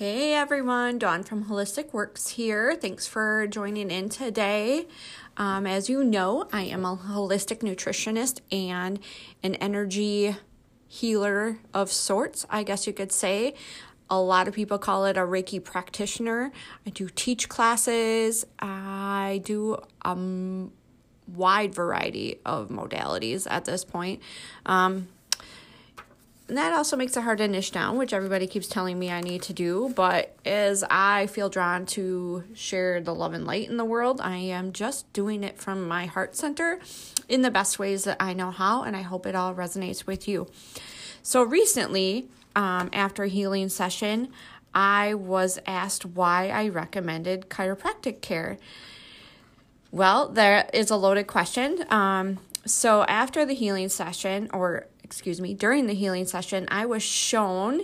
Hey everyone, Dawn from Holistic Works here. Thanks for joining in today. Um, as you know, I am a holistic nutritionist and an energy healer of sorts, I guess you could say. A lot of people call it a Reiki practitioner. I do teach classes, I do a wide variety of modalities at this point. Um, and that also makes it hard to niche down, which everybody keeps telling me I need to do. But as I feel drawn to share the love and light in the world, I am just doing it from my heart center in the best ways that I know how, and I hope it all resonates with you. So recently, um, after a healing session, I was asked why I recommended chiropractic care. Well, there is a loaded question. Um, so after the healing session, or excuse me, during the healing session, I was shown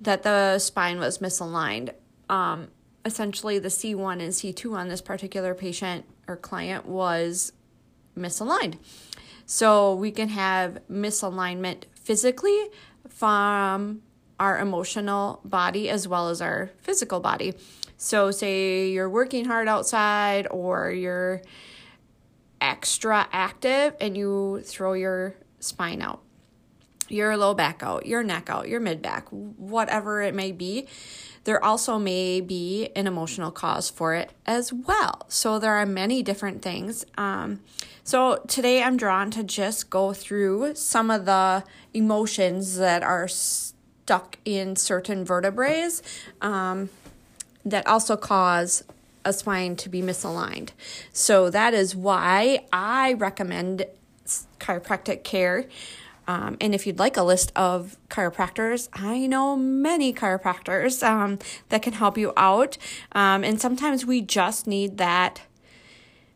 that the spine was misaligned. Um, essentially, the C1 and C2 on this particular patient or client was misaligned. So we can have misalignment physically from our emotional body as well as our physical body. So, say you're working hard outside or you're extra active and you throw your spine out your low back out, your neck out, your mid back, whatever it may be. There also may be an emotional cause for it as well. So there are many different things. Um, so today I'm drawn to just go through some of the emotions that are stuck in certain vertebrae um, that also cause a spine to be misaligned. So that is why I recommend chiropractic care. Um, and if you'd like a list of chiropractors, I know many chiropractors um, that can help you out. Um, and sometimes we just need that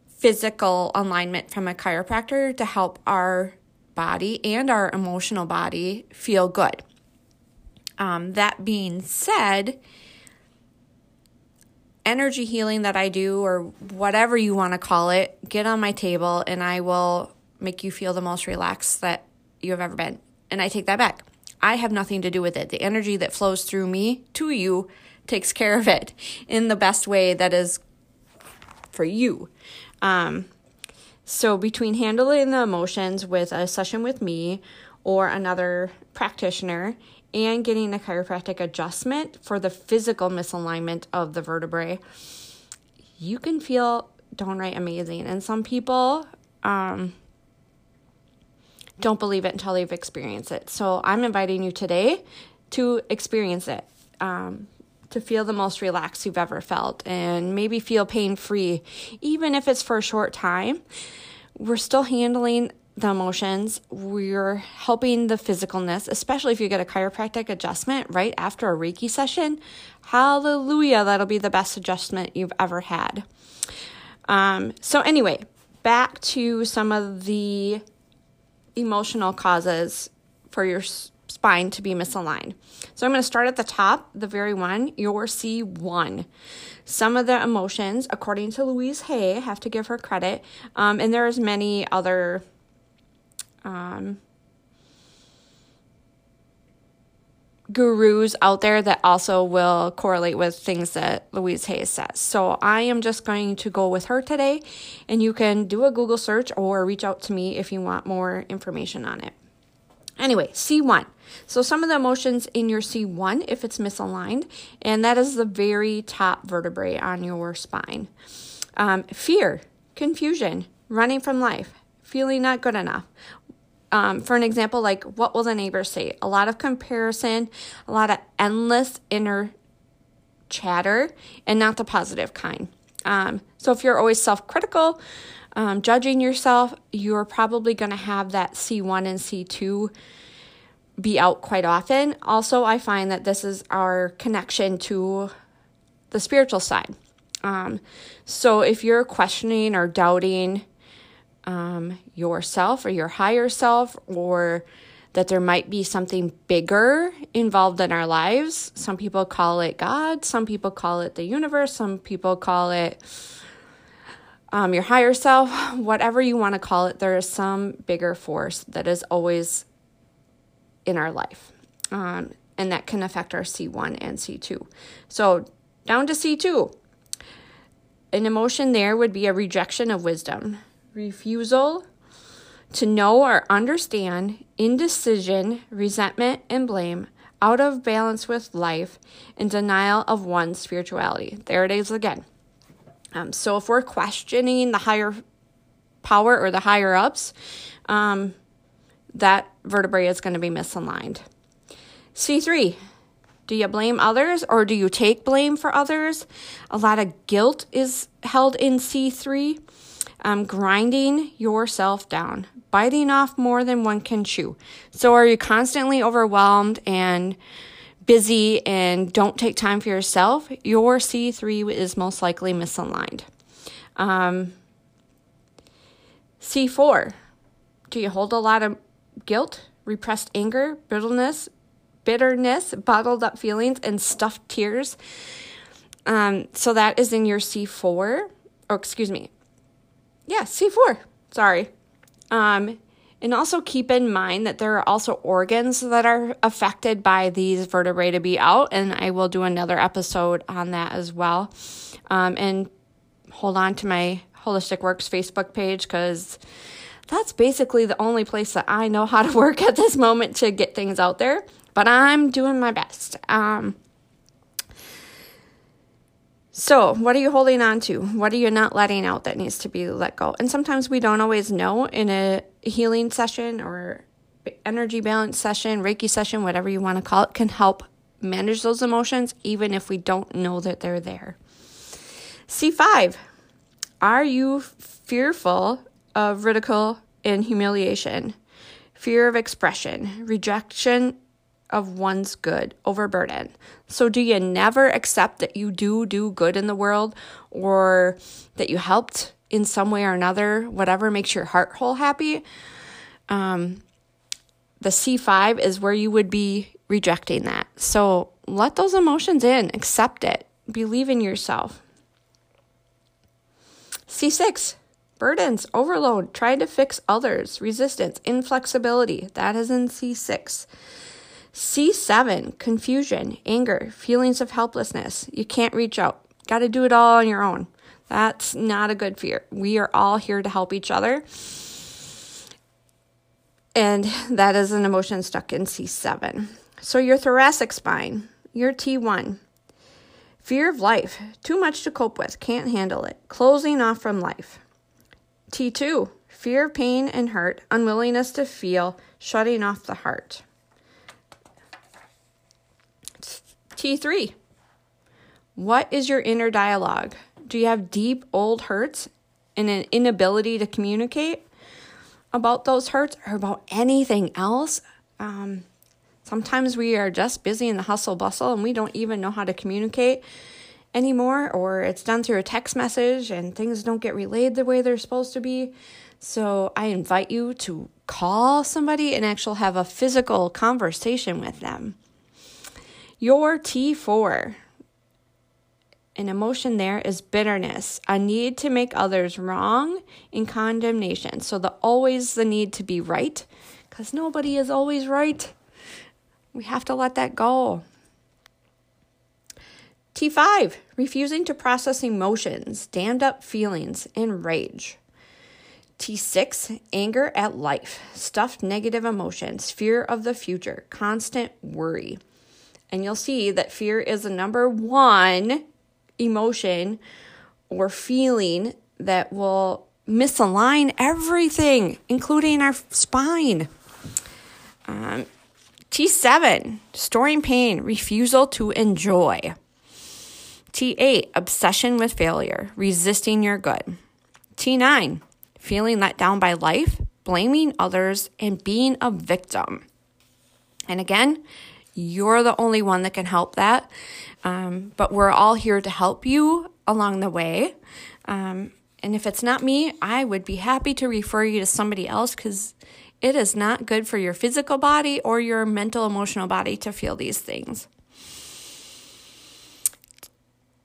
physical alignment from a chiropractor to help our body and our emotional body feel good. Um, that being said, energy healing that I do, or whatever you want to call it, get on my table and I will make you feel the most relaxed that you have ever been. And I take that back. I have nothing to do with it. The energy that flows through me to you takes care of it in the best way that is for you. Um, so, between handling the emotions with a session with me or another practitioner and getting a chiropractic adjustment for the physical misalignment of the vertebrae, you can feel downright amazing. And some people, um, don't believe it until they've experienced it. So I'm inviting you today to experience it, um, to feel the most relaxed you've ever felt, and maybe feel pain free, even if it's for a short time. We're still handling the emotions. We're helping the physicalness, especially if you get a chiropractic adjustment right after a Reiki session. Hallelujah, that'll be the best adjustment you've ever had. Um, so, anyway, back to some of the emotional causes for your spine to be misaligned. So I'm going to start at the top, the very one, your C1. Some of the emotions, according to Louise Hay, have to give her credit, um, and there's many other um, gurus out there that also will correlate with things that Louise Hayes says. So I am just going to go with her today, and you can do a Google search or reach out to me if you want more information on it. Anyway, C1. So some of the emotions in your C1 if it's misaligned, and that is the very top vertebrae on your spine. Um, fear, confusion, running from life, feeling not good enough, um, for an example, like what will the neighbors say? A lot of comparison, a lot of endless inner chatter, and not the positive kind. Um, so if you're always self critical, um, judging yourself, you're probably going to have that C1 and C2 be out quite often. Also, I find that this is our connection to the spiritual side. Um, so if you're questioning or doubting, um, yourself or your higher self, or that there might be something bigger involved in our lives. Some people call it God, some people call it the universe, some people call it um, your higher self, whatever you want to call it, there is some bigger force that is always in our life. Um, and that can affect our C1 and C2. So, down to C2. An emotion there would be a rejection of wisdom, refusal to know or understand, indecision, resentment, and blame, out of balance with life, and denial of one's spirituality. There it is again. Um, so if we're questioning the higher power or the higher ups, um, that vertebrae is going to be misaligned. C3, do you blame others or do you take blame for others? A lot of guilt is held in C3. Um, grinding yourself down, biting off more than one can chew. So, are you constantly overwhelmed and busy and don't take time for yourself? Your C3 is most likely misaligned. Um, C4, do you hold a lot of guilt, repressed anger, bitterness, bitterness, bottled up feelings, and stuffed tears? Um, so that is in your C4, or excuse me, yeah, C4. Sorry. Um, and also keep in mind that there are also organs that are affected by these vertebrae to be out, and I will do another episode on that as well. Um, and hold on to my Holistic Works Facebook page because that's basically the only place that I know how to work at this moment to get things out there. But I'm doing my best. Um, so, what are you holding on to? What are you not letting out that needs to be let go? And sometimes we don't always know in a healing session or energy balance session, Reiki session, whatever you want to call it, can help manage those emotions even if we don't know that they're there. C5, are you fearful of ridicule and humiliation? Fear of expression, rejection of one's good, overburden. So, do you never accept that you do do good in the world or that you helped in some way or another, whatever makes your heart whole happy? Um, the C5 is where you would be rejecting that. So, let those emotions in, accept it, believe in yourself. C6, burdens, overload, trying to fix others, resistance, inflexibility. That is in C6. C7, confusion, anger, feelings of helplessness. You can't reach out. Got to do it all on your own. That's not a good fear. We are all here to help each other. And that is an emotion stuck in C7. So, your thoracic spine, your T1, fear of life, too much to cope with, can't handle it, closing off from life. T2, fear of pain and hurt, unwillingness to feel, shutting off the heart. T3. What is your inner dialogue? Do you have deep old hurts and an inability to communicate about those hurts or about anything else? Um, sometimes we are just busy in the hustle bustle and we don't even know how to communicate anymore, or it's done through a text message and things don't get relayed the way they're supposed to be. So I invite you to call somebody and actually have a physical conversation with them. Your T4. An emotion there is bitterness, a need to make others wrong in condemnation. So the always the need to be right, because nobody is always right. We have to let that go. T5, refusing to process emotions, dammed up feelings, and rage. T6, anger at life, stuffed negative emotions, fear of the future, constant worry. And you'll see that fear is the number one emotion or feeling that will misalign everything, including our spine. Um, T7, storing pain, refusal to enjoy. T8, obsession with failure, resisting your good. T9, feeling let down by life, blaming others, and being a victim. And again, you're the only one that can help that. Um, but we're all here to help you along the way. Um, and if it's not me, I would be happy to refer you to somebody else because it is not good for your physical body or your mental, emotional body to feel these things.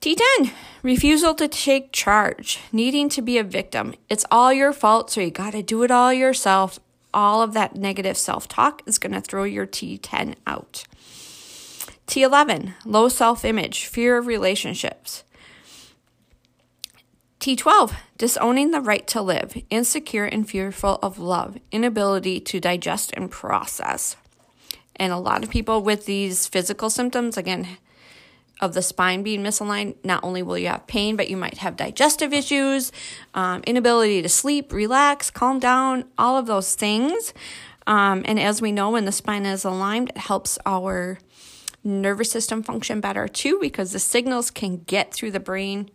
T10, refusal to take charge, needing to be a victim. It's all your fault, so you got to do it all yourself. All of that negative self talk is going to throw your T10 out. T11, low self image, fear of relationships. T12, disowning the right to live, insecure and fearful of love, inability to digest and process. And a lot of people with these physical symptoms, again, of the spine being misaligned, not only will you have pain, but you might have digestive issues, um, inability to sleep, relax, calm down, all of those things. Um, and as we know, when the spine is aligned, it helps our nervous system function better too because the signals can get through the brain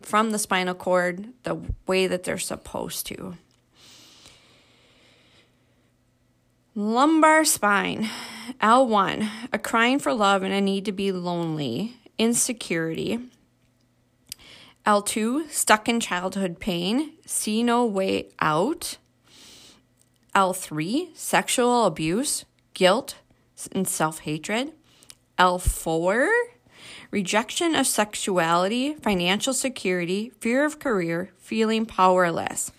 from the spinal cord the way that they're supposed to. Lumbar spine, L1, a crying for love and a need to be lonely, insecurity. L2, stuck in childhood pain, see no way out. L3, sexual abuse, guilt, and self hatred. L4, rejection of sexuality, financial security, fear of career, feeling powerless.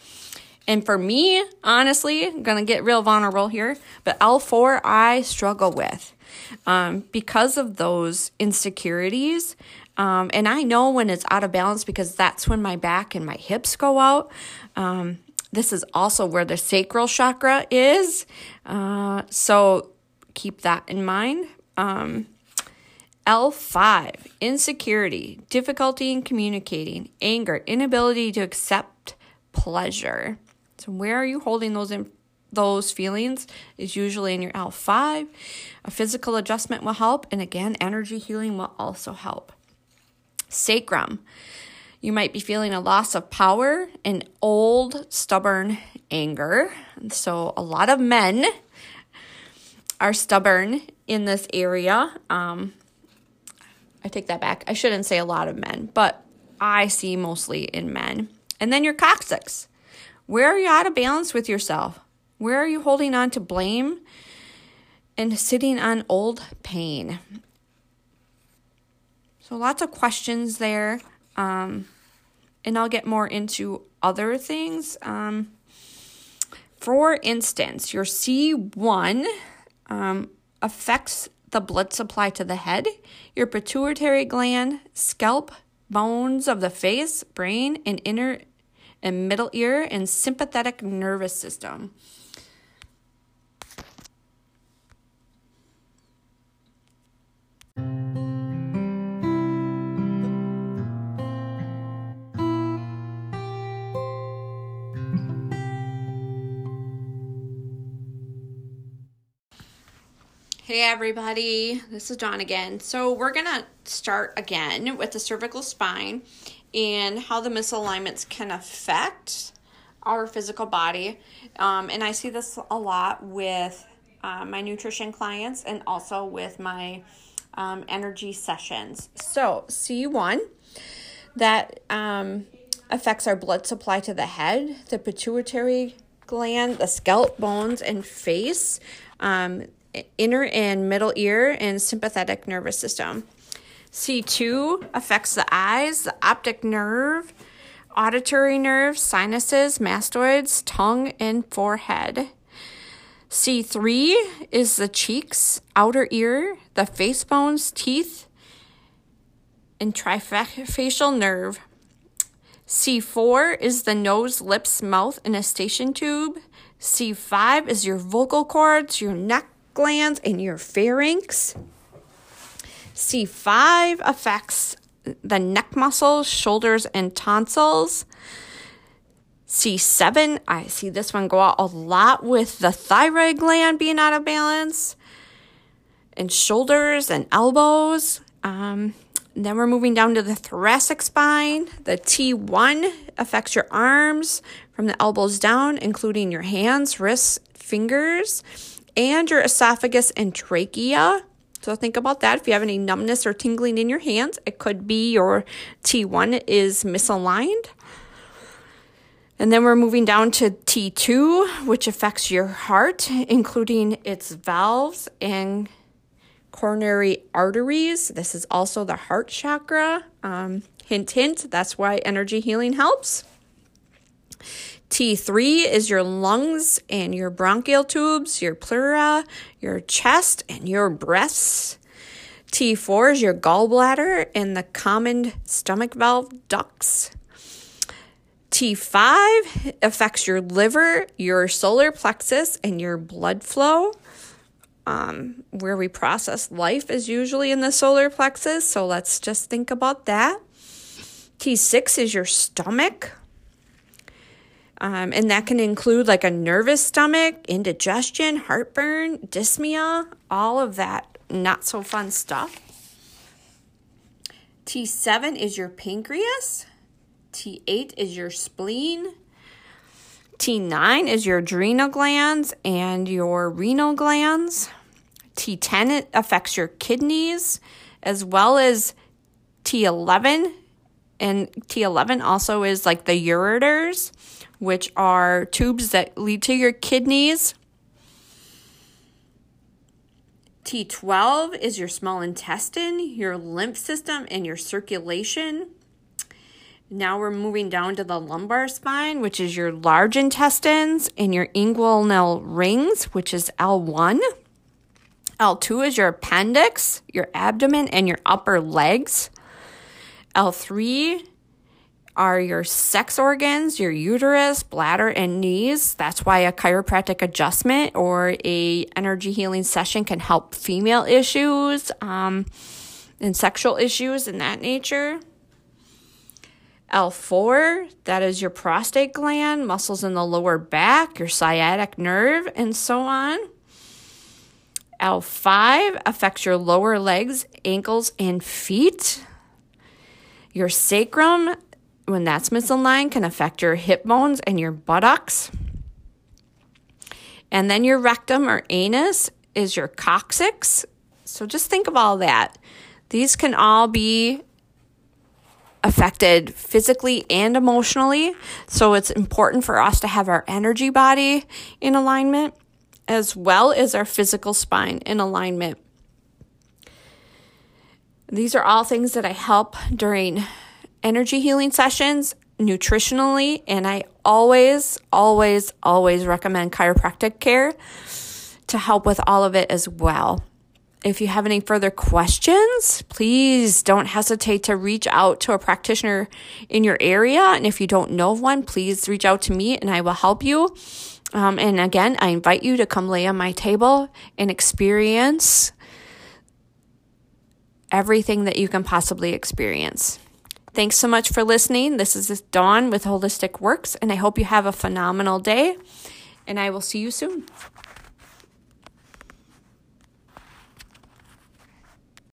And for me, honestly, I'm gonna get real vulnerable here, but L4 I struggle with um, because of those insecurities. Um, and I know when it's out of balance because that's when my back and my hips go out. Um, this is also where the sacral chakra is. Uh, so keep that in mind. Um, L5, insecurity, difficulty in communicating, anger, inability to accept pleasure. So where are you holding those in, those feelings is usually in your L5. A physical adjustment will help and again energy healing will also help. Sacrum. You might be feeling a loss of power and old stubborn anger. So a lot of men are stubborn in this area. Um, I take that back. I shouldn't say a lot of men, but I see mostly in men. And then your coccyx. Where are you out of balance with yourself? Where are you holding on to blame and sitting on old pain? So, lots of questions there. Um, and I'll get more into other things. Um, for instance, your C1 um, affects the blood supply to the head, your pituitary gland, scalp, bones of the face, brain, and inner and middle ear, and sympathetic nervous system. Hey everybody, this is Dawn again. So, we're going to start again with the cervical spine and how the misalignments can affect our physical body. Um, and I see this a lot with uh, my nutrition clients and also with my um, energy sessions. So, C1 that um, affects our blood supply to the head, the pituitary gland, the scalp, bones, and face. Um, inner and middle ear and sympathetic nervous system. C2 affects the eyes, the optic nerve, auditory nerve, sinuses, mastoids, tongue, and forehead. C3 is the cheeks, outer ear, the face bones, teeth, and trifacial nerve. C4 is the nose, lips, mouth, and eustachian tube. C5 is your vocal cords, your neck, glands and your pharynx. C5 affects the neck muscles, shoulders, and tonsils. C7, I see this one go out a lot with the thyroid gland being out of balance, and shoulders and elbows. Um, then we're moving down to the thoracic spine. The T1 affects your arms from the elbows down, including your hands, wrists, fingers and your esophagus and trachea. So think about that. If you have any numbness or tingling in your hands, it could be your T1 is misaligned. And then we're moving down to T2, which affects your heart, including its valves and coronary arteries. This is also the heart chakra. Um, hint, hint, that's why energy healing helps. T3 is your lungs and your bronchial tubes, your pleura, your chest, and your breasts. T4 is your gallbladder and the common stomach valve ducts. T5 affects your liver, your solar plexus, and your blood flow. Um, where we process life is usually in the solar plexus, so let's just think about that. T6 is your stomach, um, and that can include like a nervous stomach, indigestion, heartburn, dyspepsia, all of that not so fun stuff. T7 is your pancreas. T8 is your spleen. T9 is your adrenal glands and your renal glands. T10 affects your kidneys as well as T11. And T11 also is like the ureters, which are tubes that lead to your kidneys. T12 is your small intestine, your lymph system, and your circulation. Now we're moving down to the lumbar spine, which is your large intestines, and your inguinal rings, which is L1. L2 is your appendix, your abdomen, and your upper legs. L3 are your sex organs, your uterus, bladder, and knees. That's why a chiropractic adjustment or a energy healing session can help female issues um, and sexual issues in that nature. L4, that is your prostate gland, muscles in the lower back, your sciatic nerve, and so on. L5 affects your lower legs, ankles, and feet. Your sacrum, when that's misaligned, can affect your hip bones and your buttocks. And then your rectum or anus is your coccyx. So just think of all that. These can all be affected physically and emotionally. So it's important for us to have our energy body in alignment as well as our physical spine in alignment. These are all things that I help during energy healing sessions, nutritionally, and I always, always, always recommend chiropractic care to help with all of it as well. If you have any further questions, please don't hesitate to reach out to a practitioner in your area. And if you don't know one, please reach out to me and I will help you. Um, and again, I invite you to come lay on my table and experience everything that you can possibly experience. Thanks so much for listening. This is Dawn with Holistic Works, and I hope you have a phenomenal day. And I will see you soon.